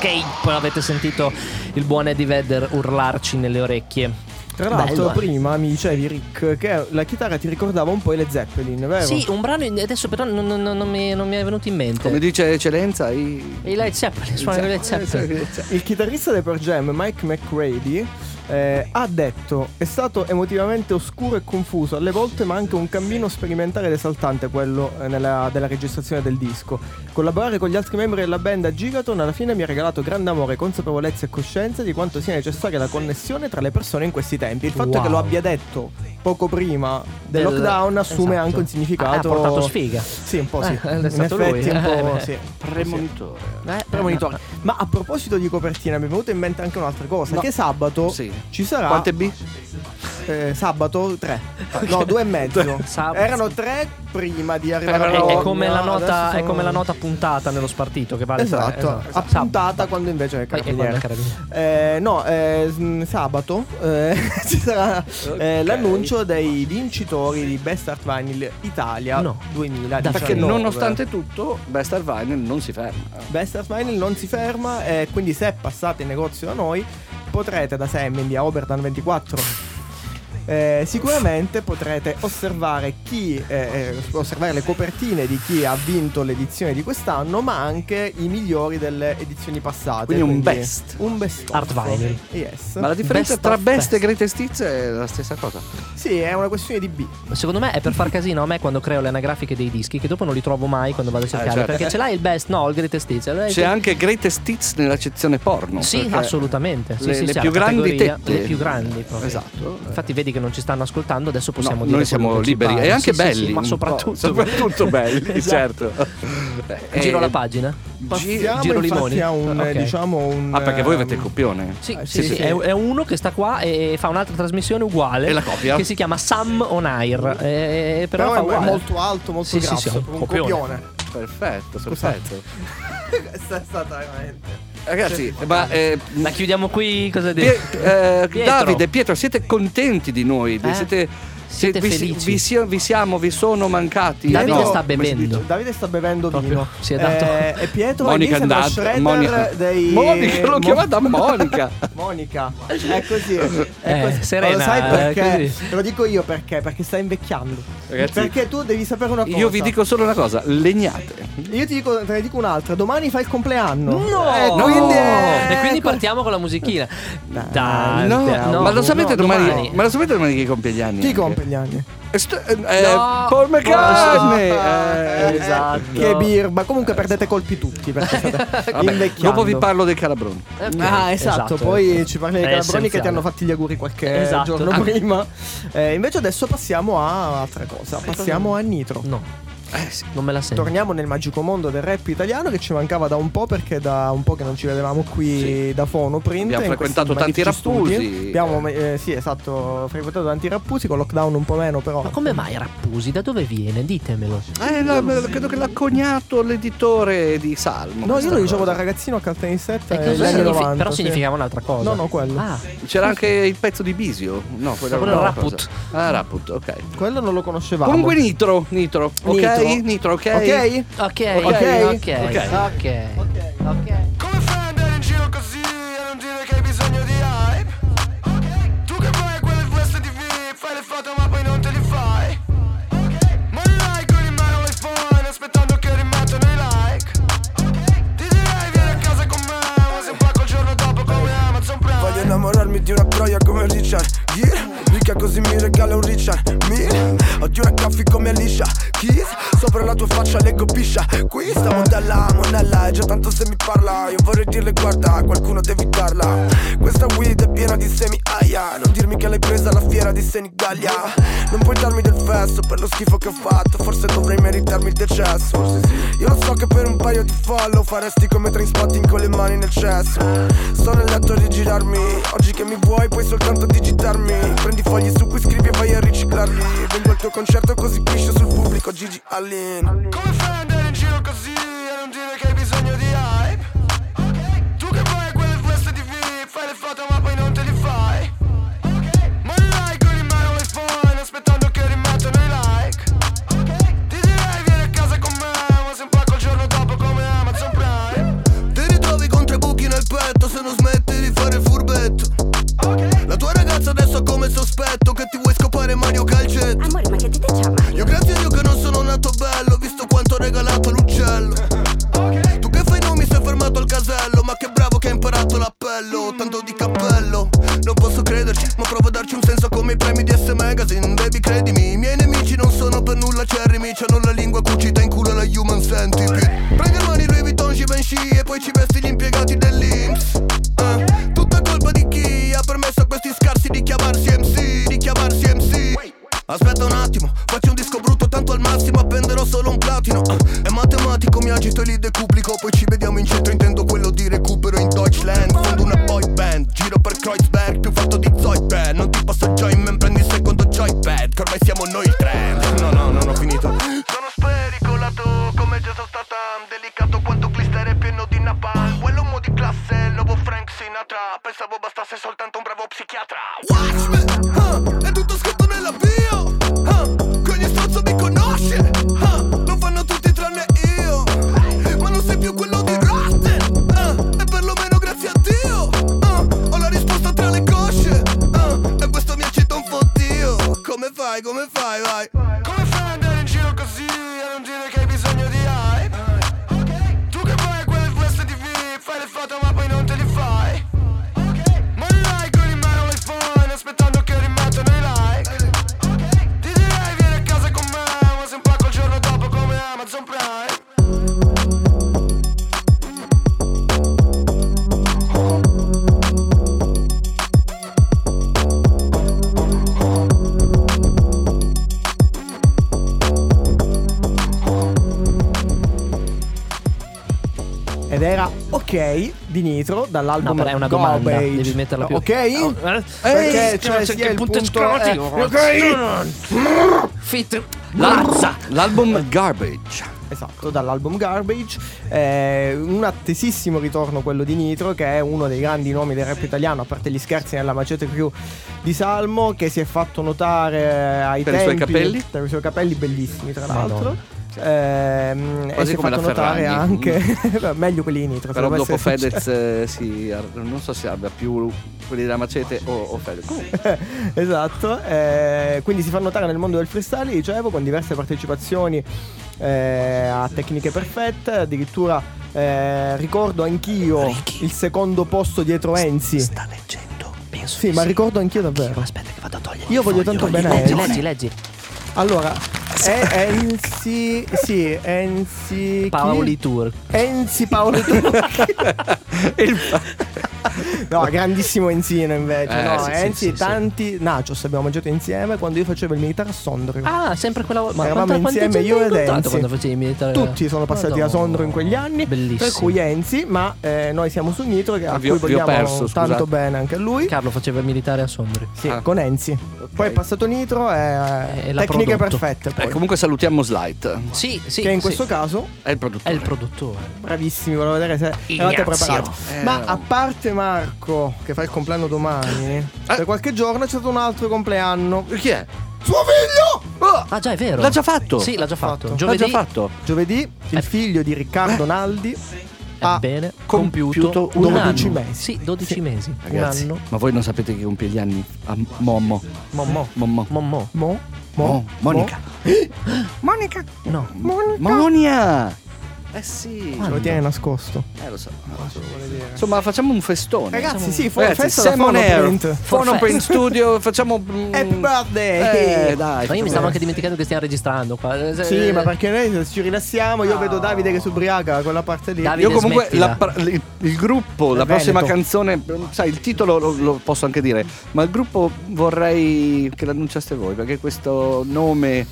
C: Escape. Avete sentito il buon Eddie Vedder urlarci nelle orecchie.
A: Tra l'altro,
C: Bello, eh.
A: prima mi dicevi, Rick, che la chitarra ti ricordava un po' i Led Zeppelin, vero?
C: Sì, un brano adesso però non, non- non mi, non mi è venuto in mente.
B: Come dice Eccellenza, i...
C: I Led Zeppelin, suonano i Led Zeppelin.
A: Il chitarrista dei Pearl Jam, Mike McCready, eh, ha detto è stato emotivamente oscuro e confuso alle volte ma anche un cammino sperimentale ed esaltante quello eh, nella, della registrazione del disco collaborare con gli altri membri della band a Gigaton alla fine mi ha regalato grande amore consapevolezza e coscienza di quanto sia necessaria la connessione tra le persone in questi tempi il fatto
C: Wow.
A: che lo abbia detto poco prima del,
C: Del-
A: lockdown assume
C: esatto.
A: anche un significato
C: Ah, ha portato sfiga.
A: sì un po' sì
C: Eh,
A: in effetti
C: lui,
A: un po'
C: eh,
A: sì
B: Premonitore.
C: Eh,
A: Premonitore. Ma a proposito di copertina, mi è venuta in mente anche un'altra cosa.
B: No.
A: Che sabato
B: Sì.
A: Ci sarà.
B: Quante B?
A: eh, sabato tre. No, due e mezzo.
C: Sab-
A: Erano tre prima di arrivare
C: È,
A: a
C: è
A: Roma.
C: come la nota,
A: Adesso
C: è come la
A: sono-
C: nota puntata nello spartito che vale tre.
A: Esatto,
C: esatto.
A: a puntata quando invece è
C: è è
A: carabiniere. Eh, no, eh, s- sabato eh, ci sarà eh,
B: Ok.
A: l'annuncio dei vincitori di Best Art Vinyl Italia
C: No.
A: 2019.
B: Perché nonostante tutto, Best Art Vinyl non si ferma.
A: Best Art Vinyl non si ferma e quindi se passate in negozio da noi potrete da sempre in via Oberdan 24 eh, sicuramente potrete osservare chi eh, eh, osservare le copertine di chi ha vinto l'edizione di quest'anno ma anche i migliori delle edizioni passate
B: Quindi un best.
A: un best
C: Art vinyl.
A: yes
B: Ma la differenza
C: Best
B: tra
C: of
B: Best e
C: Best.
B: Greatest Hits è la stessa cosa.
A: sì è una questione di B
C: Secondo me è per far casino a me quando creo le anagrafiche dei dischi, che dopo non li trovo mai quando vado a cercare.
B: certo.
C: Perché ce l'hai il best, no, il greatest hits. Allora-
B: C'è anche Greatest Hits nell'accezione porno.
C: Sì, assolutamente. Sì,
B: le,
C: sì,
B: le
C: sì,
B: più grandi tette.
C: Le più grandi proprio.
B: Esatto.
C: Infatti vedi che non ci stanno ascoltando, adesso possiamo
B: No,
C: dire
B: noi siamo
C: che
B: liberi e anche
C: Sì, sì,
B: belli.
C: sì, ma
B: un
C: soprattutto
B: soprattutto belli,
C: Esatto.
B: certo. Eh,
C: Giro la pagina.
A: passiamo
C: Giro limoni.
A: a un
C: Ok.
A: diciamo un
B: Ah, perché voi avete il copione.
C: Sì,
A: Eh,
C: sì,
A: sì,
C: sì,
A: sì.
C: È, è uno che sta qua e fa un'altra trasmissione uguale.
B: E la copia?
C: Che si chiama Sam on Air. Eh, però,
A: però
C: fa
A: è
C: uguale.
A: molto alto molto
C: Sì, sì,
A: grasso
C: sì, un
A: un
C: copione.
A: copione
B: Perfetto, perfetto.
A: questa è stata veramente
B: Ragazzi, ma eh,
C: La chiudiamo qui, cosa
B: Pie- eh,
C: Pietro.
B: Davide, Pietro, siete contenti di noi?
C: Eh?
B: Siete,
C: Siete
B: vi,
C: felici?
B: vi si- vi siamo, vi sono mancati?
C: Davide
B: No,
C: sta bevendo.
A: Davide sta bevendo vino.
C: si è dato-
A: Eh, e Pietro
B: Monica
A: è
B: andata.
A: Shredder
B: Monica.
A: dei
B: Monica, l'ho chiamata Monica.
A: Monica. È così. È
C: Eh,
A: così.
C: serena,
A: Ma Lo sai
C: eh,
A: perché?
C: così.
A: Te lo dico io perché? Perché stai invecchiando.
B: Ragazzi,
A: perché tu devi sapere una cosa.
B: Io vi dico solo una cosa, legnate.
A: Io ti dico, te ne dico un'altra. Domani fai il compleanno.
C: No!
A: Eh, quindi è-
C: E quindi partiamo con la musichina. Dai,
B: No,
C: no,
B: ma lo sapete
C: no,
B: domani, Ma lo sapete domani chi compie gli anni?
A: Chi
B: anche?
A: Compie gli anni?
B: Eh, st- eh,
C: No.
B: Paul McCartney.
A: Ah,
B: eh,
C: esatto.
A: Che birba. Comunque perdete colpi tutti perché state
B: Vabbè,
A: invecchiando.
B: dopo vi parlo dei calabroni.
A: Ah, esatto. Poi ci parli dei
C: È
A: calabroni che ti
C: essenziale.
A: hanno fatti gli auguri qualche
C: Esatto.
A: giorno
C: Ah.
A: prima. Eh, invece adesso passiamo a altra cosa. Passiamo a Nitro.
C: No,
B: Eh sì.
C: non me la sento.
A: Torniamo nel magico mondo del rap italiano che ci mancava da un po' perché da un po' che non ci vedevamo qui da Fonoprint.
B: Abbiamo frequentato tanti rappusi.
A: studi. Abbiamo, eh, sì, esatto, frequentato tanti rappusi con lockdown un po' meno però.
C: Ma come mai Rappusi? Da dove viene? Ditemelo.
B: Eh, la- credo che l'ha coniato l'editore di Salmo.
A: No, io lo dicevo da ragazzino a Caltanissetta negli
C: cosa
A: anni
C: significa-
A: 90.
C: però
A: sì.
C: significava un'altra cosa.
A: No, no, quello.
C: Ah,
B: C'era anche il pezzo di Bisio. No, quello
C: quello
B: era cosa. Ah, Raput, ok.
A: Quello non lo conoscevamo.
B: Comunque Nitro, Nitro, ok?
A: Nitro.
B: Nitro, ok?
A: Ok?
C: ok,
A: Ok?
C: ok, ok,
B: Ok.
C: ok. ok.
G: Come fai ad andare in giro così e non dire che hai bisogno di hype? Tu che vai a quelle feste TV, fai le foto ma poi non te li fai. Ma non hai con in mano l'iPhone aspettando che rimettano i like. Ti direi vieni a casa con me, ma se un pacco il giorno dopo come Amazon Prime. Voglio innamorarmi di una troia come Richard Gere Ricca così mi regala un Richard Odio una caffè come Alicia Keys Sopra la tua faccia leggo piscia. Qui sta modella, monella È già tanto se mi parla. Io vorrei dirle guarda, qualcuno devi darla Questa weed è piena di semi aia. Non dirmi che l'hai presa alla fiera di Senigallia. Non puoi darmi del fesso per lo schifo che ho fatto. Forse dovrei meritarmi il decesso. Io so che per un paio di follow Faresti come train spotting con le mani nel cesso. Sto nel letto a rigirarmi. Oggi che mi vuoi puoi soltanto digitarmi. Prendi fogli su cui scrivi e vai a riciclarli. Vengo al tuo concerto così piscio sul pubblico Gigi Allin. Come fai ad andare in giro così e non dire che
A: Ok di Nitro dall'album
C: No, però è una domanda,
A: Garbage.
C: devi metterla più-
A: Ok?
C: Oh, eh,
A: Perché
C: eh,
A: c'è
C: c'è
A: sia il
C: punto esclamativo.
A: eh, Ok?
C: Fit.
B: L'alza, l'album Garbage.
A: Esatto, dall'album Garbage. Eh, un attesissimo ritorno quello di Nitro, che è uno dei grandi nomi del rap italiano, a parte gli scherzi nella Macete Crew di Salmo, che si è fatto notare ai
B: Per i suoi
A: tempi
B: capelli?
A: Per i suoi capelli bellissimi, tra l'altro.
C: Madonna.
A: Ehm, e
B: Quasi
A: si è
B: come
A: fatto
B: la
A: notare
B: Ferragni.
A: anche meglio quelli di Nitro.
B: Però dopo. Fedez eh, si, non so se abbia più quelli della Macete o, o Fedez. Comunque,
A: esatto, eh, quindi si fa notare nel mondo del freestyle, dicevo, con diverse partecipazioni eh, a tecniche perfette, addirittura eh, ricordo anch'io il secondo posto dietro Enzi.
C: Sta leggendo. Penso
A: Sì, ma ricordo anch'io davvero.
C: Aspetta che vado a togliere.
A: Io voglio tanto bene
C: Leggi, leggi, leggi.
A: Allora, è Enzi, sì, Enzi chi?
C: Paoli Tour.
A: Enzi Paolo No, grandissimo Enzino invece.
B: Eh,
A: no,
B: sì, sì,
A: Enzi
B: sì,
A: e tanti nachos abbiamo mangiato insieme quando io facevo il militare a Sondrio.
C: Ah, sempre quella volta. Ma
A: Eravamo
C: quanta-
A: insieme io ed Enzi.
C: quando facevi il militare?
A: Tutti sono passati
C: Madonna.
A: a Sondrio in quegli anni.
C: Bellissimo.
A: Per cui Enzi, ma eh, noi siamo su Nitro che a
B: Vi
A: cui vogliamo
B: perso,
A: tanto
B: scusate.
A: bene anche a lui.
C: Carlo faceva il militare a Sondrio.
A: Sì,
B: Ah.
A: con Enzi. Poi è passato Nitro e,
C: E
A: tecniche
C: prodotto.
A: perfette. Poi.
B: eh, comunque salutiamo Slide.
C: Sì, sì.
A: che in
C: sì.
A: questo caso
B: È il
C: è
B: produttore.
C: il produttore.
A: bravissimi, volevo vedere se eravate preparati.
B: Eh,
A: Ma a parte Marco che fa il compleanno domani, per qualche giorno c'è stato un altro compleanno.
B: Chi è?
A: Suo figlio!
B: Oh,
C: Ah, già è vero.
B: L'ha già fatto?
C: Sì, l'ha già fatto.
A: L'ha
B: L'ha
C: Giovedì
B: già fatto?
A: Giovedì il
C: Eh.
A: figlio di Riccardo Naldi ha
C: Ebbene,
B: compiuto
C: compiuto un
A: 12
C: anno.
A: mesi.
C: Sì, 12
A: Sì.
C: mesi.
B: Ragazzi,
C: Un anno.
B: ma voi non sapete chi compie gli anni? A Mommo.
A: Mommo.
B: Mommo.
C: Mommo.
A: Mo?
B: Mo- Monica.
A: Monica.
C: No.
B: Monia! Eh sì.
A: Ce lo tiene nascosto.
B: Eh, lo so. Insomma, facciamo un festone.
A: Ragazzi, sì, fu-
B: Ragazzi,
A: festa da
B: Sam on air,
A: Phonoprint.
B: Phonoprint Studio, facciamo...
A: Happy birthday!
B: Eh, dai.
C: Ma io mi stavo anche dimenticando che stiamo registrando qua. Eh,
A: Sì, ma perché noi ci rilassiamo, io vedo Davide che si ubriaca quella parte lì.
C: Davide-
B: Io comunque la par- il, il gruppo, la prossima
A: Veneto.
B: canzone, sai, il titolo lo, lo posso anche dire, ma il gruppo vorrei che l'annunciaste voi, perché questo nome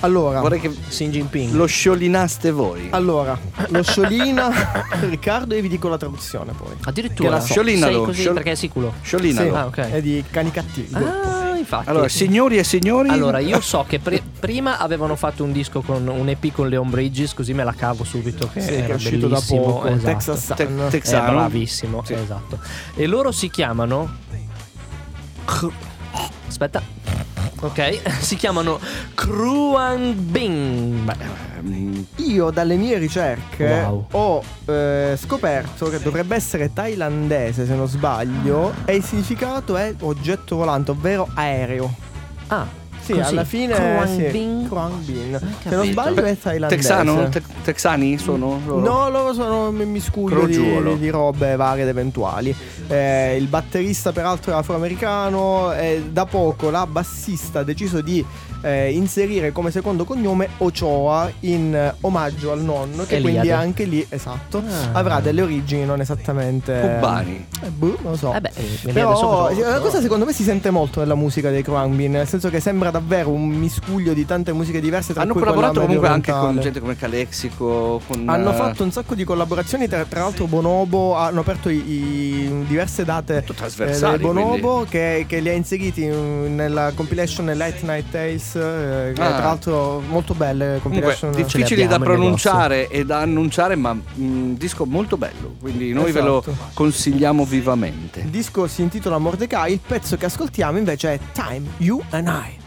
A: Allora,
B: vorrei che
C: Xi Jinping.
B: lo sciolinaste voi.
A: allora, lo sciolina Riccardo e vi dico la traduzione poi.
C: Addirittura.
A: la so.
B: Sciolinalo,
C: Sei così
B: sciol-
C: perché è sicuro.
B: Sciolinalo.
A: Sì,
C: Ah, ok.
A: È di Cani Cattivi.
C: Ah, infatti.
B: Allora, signori e signori,
C: Allora, io so che pri- prima avevano fatto un disco con un EP con Leon Bridges, così me la cavo subito. Che
A: Sì, che
C: era
A: è uscito da
C: bellissimo,
A: poco.
C: esatto.
A: Texas Sun.
B: Te-
C: È
B: Texano.
C: bravissimo,
B: Sì.
C: esatto. E loro si chiamano. Aspetta. Ok, si chiamano Kruan Bing.
B: Ehm,
A: Io dalle mie ricerche
C: Wow.
A: ho eh, scoperto che dovrebbe essere thailandese se non sbaglio e il significato è oggetto volante, ovvero aereo.
C: Ah,
A: Sì,
C: Così.
A: alla fine
C: Kruang
A: sì.
C: Bing.
A: Kruang Bing. Se non sbaglio è thailandese.
B: Texano? Te- texani sono? loro?
A: No, loro sono un miscuglio di, di robe varie ed eventuali. Eh, il batterista, peraltro, è afroamericano. E da poco la bassista ha deciso di eh, inserire come secondo cognome Ochoa in eh, omaggio al nonno, che
C: Eliade.
A: quindi anche lì, esatto,
C: Ah.
A: avrà delle origini non esattamente
B: Cubani.
A: Eh, boh, non lo so.
C: Eh beh, eh,
A: Però una cosa secondo me si sente molto nella musica dei Kruangbin, nel senso che sembra davvero un miscuglio di tante musiche diverse. Tra
B: Hanno
A: cui
B: collaborato comunque anche con gente come Calexico. Con,
A: Hanno
B: eh,
A: fatto un sacco di collaborazioni, tra, tra l'altro Bonobo hanno aperto i, i- diverse date eh, del Bonobo che, che li ha inseriti in- nella compilation Light Night Tales, eh, che
B: Ah.
A: tra l'altro molto belle
B: Comunque,
A: compilation.
B: difficili da pronunciare e da annunciare, ma un disco molto bello. Quindi noi ve lo
A: Esatto.
B: consigliamo vivamente.
A: Il disco si intitola Mordecai, il pezzo che ascoltiamo invece è Time, You and I.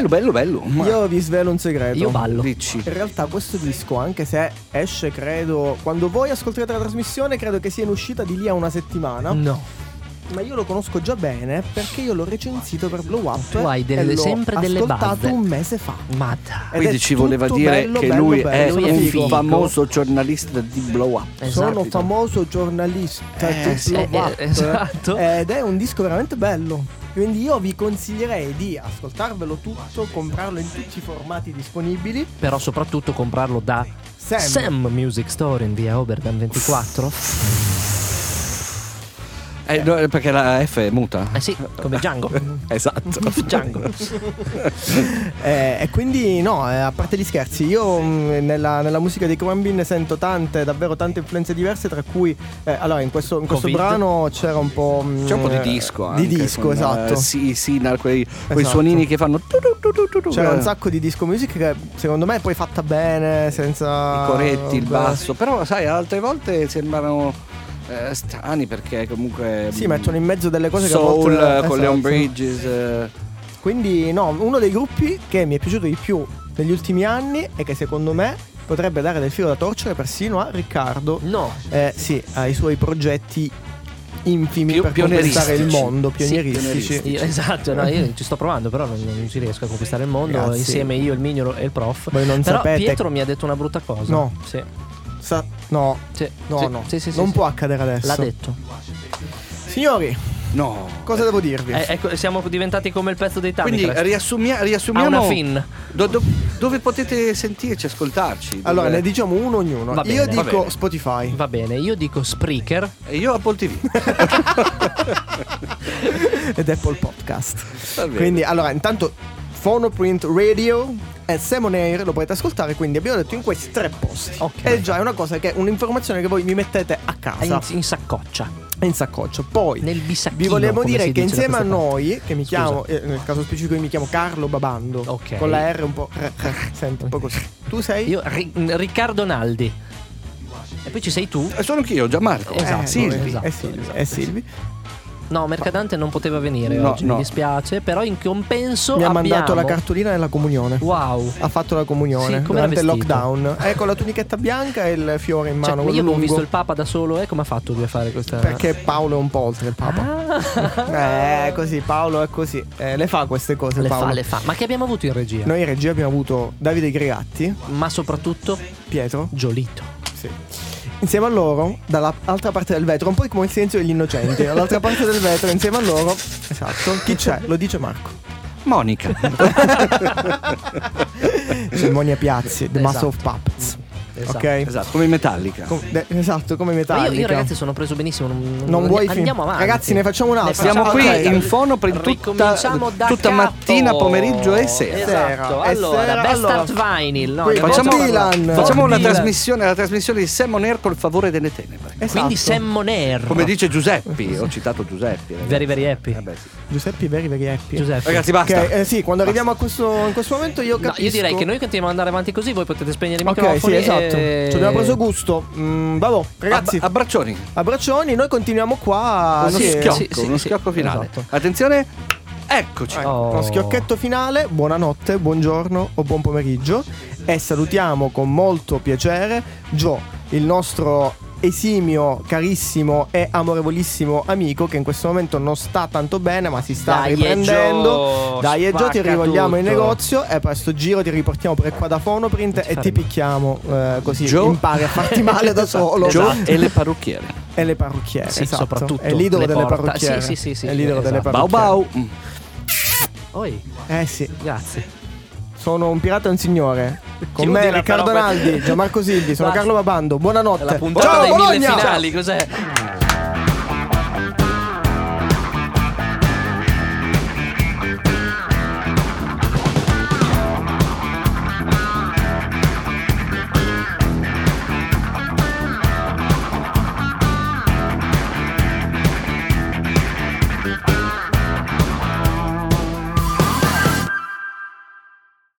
B: Bello, bello, bello. Ma-
A: Io vi svelo un segreto.
C: Io ballo.
B: Dici.
A: In realtà questo disco, anche se esce, credo, quando voi ascolterete la trasmissione, credo che sia in uscita di lì a una settimana.
C: No.
A: Ma io lo conosco già bene perché io l'ho recensito per Blow Up.
C: Tu hai delle-
A: e l'ho
C: sempre delle
A: ascoltato
C: base.
A: un mese fa.
C: Ma
B: Quindi ci voleva dire
A: bello,
B: che
A: bello,
B: lui
A: bello,
B: è
A: sono
C: Lui è
B: un famoso giornalista di Blow Up.
C: Esatto.
A: Sono famoso giornalista
B: Eh,
A: di Blow
C: eh,
A: Up.
C: esatto.
A: Ed è un disco veramente bello. Quindi io vi consiglierei di ascoltarvelo tutto, comprarlo in tutti i formati disponibili.
C: Però soprattutto comprarlo da
A: Sam.
C: Sam Music Store in via Oberdan 24.
B: Eh, no, perché la F è muta.
C: Eh sì, come Django.
B: Esatto.
C: Django.
A: Eh, e quindi no, eh, a parte gli scherzi, io mh, nella, nella musica dei Crumbin sento tante, davvero tante influenze diverse, tra cui eh, allora in questo, in questo brano c'era un po'... mh,
B: C'è un po' di
A: eh,
B: disco anche.
A: Di disco,
B: con,
A: esatto.
B: eh, sì, sì, quei, quei
A: Esatto.
B: suonini che fanno.
A: C'era
B: Eh,
A: un sacco di disco music che secondo me è poi fatta bene, senza...
B: I coretti, il basso. Però, sai, altre volte sembrano eh, strani perché comunque.
A: Sì, mettono in mezzo delle cose
B: Soul
A: che volte...
B: con
A: esatto.
B: Leon Bridges. eh.
A: Quindi no, uno dei gruppi che mi è piaciuto di più negli ultimi anni e che secondo me potrebbe dare del filo da torcere persino a Riccardo.
C: No.
A: Eh, sì, ai suoi progetti infimi
B: Più-
A: per conquistare il
B: pionieristici.
A: mondo,
C: Sì,
A: pionieristici.
C: Io- esatto, no, io ci sto provando, però non, non ci riesco a conquistare il mondo.
A: Ragazzi.
C: Insieme io, il mignolo e il prof.
A: Voi non
C: però
A: sapete-
C: Pietro mi ha detto una brutta cosa.
A: No.
C: Sì.
A: Sa- no,
C: Sì,
A: no,
C: sì,
A: no.
C: sì, sì, sì,
A: non
C: sì.
A: può accadere adesso.
C: L'ha detto.
A: Signori,
B: No.
A: cosa devo dirvi?
C: Eh, ecco, siamo diventati come il pezzo dei
B: Quindi
C: Tamicrest.
B: riassumia-
C: Ha
B: riassumiamo.
C: una fin.
B: do- do- dove potete sentirci, ascoltarci?
A: allora,
B: Dove-
A: ne diciamo uno ognuno.
C: Va
A: Io
C: bene, va
A: dico
B: bene.
A: Spotify.
C: Va bene, io dico Spreaker.
B: E io Apple TV.
A: ed Apple Podcast.
B: Va bene.
A: Quindi, allora, intanto Phonoprint Radio e Simon Air lo potete ascoltare. Quindi abbiamo detto in questi tre posti.
C: Ok.
A: E già è una cosa che è un'informazione che voi mi mettete a
C: In,
A: casa
C: in saccoccia.
A: in saccoccia. Poi
C: Nel
A: vi volevo dire che insieme a noi, che mi
C: Scusa.
A: chiamo, eh, nel caso specifico io mi chiamo Carlo Babando,
C: Ok.
A: con la R un po', senti, un po' così. Tu sei?
C: Io, Ri- Riccardo Naldi. E poi ci sei tu?
B: E sono anch'io, Gianmarco.
C: Esatto,
A: Eh,
B: Silvi.
C: esatto.
A: È Silvi. È Silvi.
C: No, Mercadante non poteva venire
B: No,
C: oggi,
B: no.
C: mi dispiace, però in compenso
A: Mi ha
C: abbiamo...
A: mandato la cartolina della comunione.
C: Wow.
A: Ha fatto la comunione
C: Sì,
A: durante il lockdown. Con la tunichetta bianca e il fiore in
C: Cioè,
A: mano.
C: io
A: quello
C: avevo
A: lungo.
C: visto il Papa da solo, eh, come ha fatto lui a fare questa...
A: Perché Paolo è un po' oltre il Papa.
C: Ah.
A: Eh, così, Paolo è così. Eh, le fa queste cose,
C: le
A: Paolo.
C: fa, le fa. Ma che abbiamo avuto in regia?
A: Noi in regia abbiamo avuto Davide Gregatti,
C: Ma soprattutto
A: Pietro.
C: Giolito.
A: Sì. Insieme a loro, dall'altra parte del vetro, un po' come il silenzio degli innocenti. Dall'altra parte del vetro, insieme a loro, esatto. Chi c'è? Lo dice Marco.
B: Monica.
A: C'è Monia Piazzi, The Mass
C: Esatto.
A: of Puppets.
C: Esatto.
A: Ok?
B: esatto, come Metallica.
A: Com- de- esatto, come Metallica.
C: io, io ragazzi sono preso benissimo. Non,
A: Non vuoi
C: Andiamo avanti.
A: Ragazzi, ne facciamo un'altra.
B: Siamo
A: Ok.
B: qui in fono per tutta, tutta
C: capo.
B: mattina, pomeriggio e sera.
C: Esatto. Allora,
A: sera,
C: Best
A: allora.
C: Art Vinyl. No,
B: Facciamo.
A: Dylan.
B: facciamo la
A: Dylan.
B: trasmissione, la trasmissione di Sam Air col favore delle tenebre.
A: Esatto.
C: Quindi Sam Moner.
B: Come dice Giuseppi, ho citato Giuseppi. ragazzi.
C: Very very happy.
B: Eh beh, sì.
A: Giuseppe Very Very Happy.
C: Giuseppe.
B: Ragazzi,
A: Ok,
B: basta.
A: eh, sì, quando arriviamo a questo, in questo momento io
C: No,
A: capisco.
C: io direi che noi continuiamo ad andare avanti così, voi potete spegnere i
A: Ok,
C: microfoni.
A: sì, esatto.
C: E-
A: Ci abbiamo preso gusto. Mm, vabbè, ragazzi,
B: Abba- abbraccioni.
A: abbraccioni, noi continuiamo qua.
B: uno
A: sì,
B: schiocco,
C: sì, sì,
B: uno schiocco finale.
C: esatto.
B: Attenzione, eccoci.
A: Ecco,
C: Oh.
A: Uno schiocchetto finale, buonanotte, buongiorno o buon pomeriggio. E salutiamo con molto piacere Gio, il nostro esimio, carissimo e amorevolissimo amico che in questo momento non sta tanto bene ma si sta
C: Dai,
A: riprendendo.
C: Gio,
A: Dai e Gio ti
C: spacca
A: rivogliamo in
C: tutto.
A: negozio e per sto giro ti riportiamo pure qua da Fonoprint e ti picchiamo eh, così
B: Gio-
A: impari a farti male da solo.
B: Gio e le parrucchiere.
A: E le parrucchiere,
C: Sì,
A: esatto.
C: soprattutto
A: È l'idolo
C: le
A: delle
C: porta-
A: parrucchiere.
C: sì, sì, sì, sì,
A: È l'idolo delle
C: esatto.
B: Bau
A: parrucchiere.
B: bau.
C: Oi,
A: Eh sì.
C: grazie.
A: Sono un pirata e un signore. Con
C: Ti
A: me Riccardo Naldi, Gianmarco Silvi, sono. Carlo Babando. Buonanotte.
C: La puntata
A: Ciao
C: dei mille
A: Bologna!
C: finali, cos'è?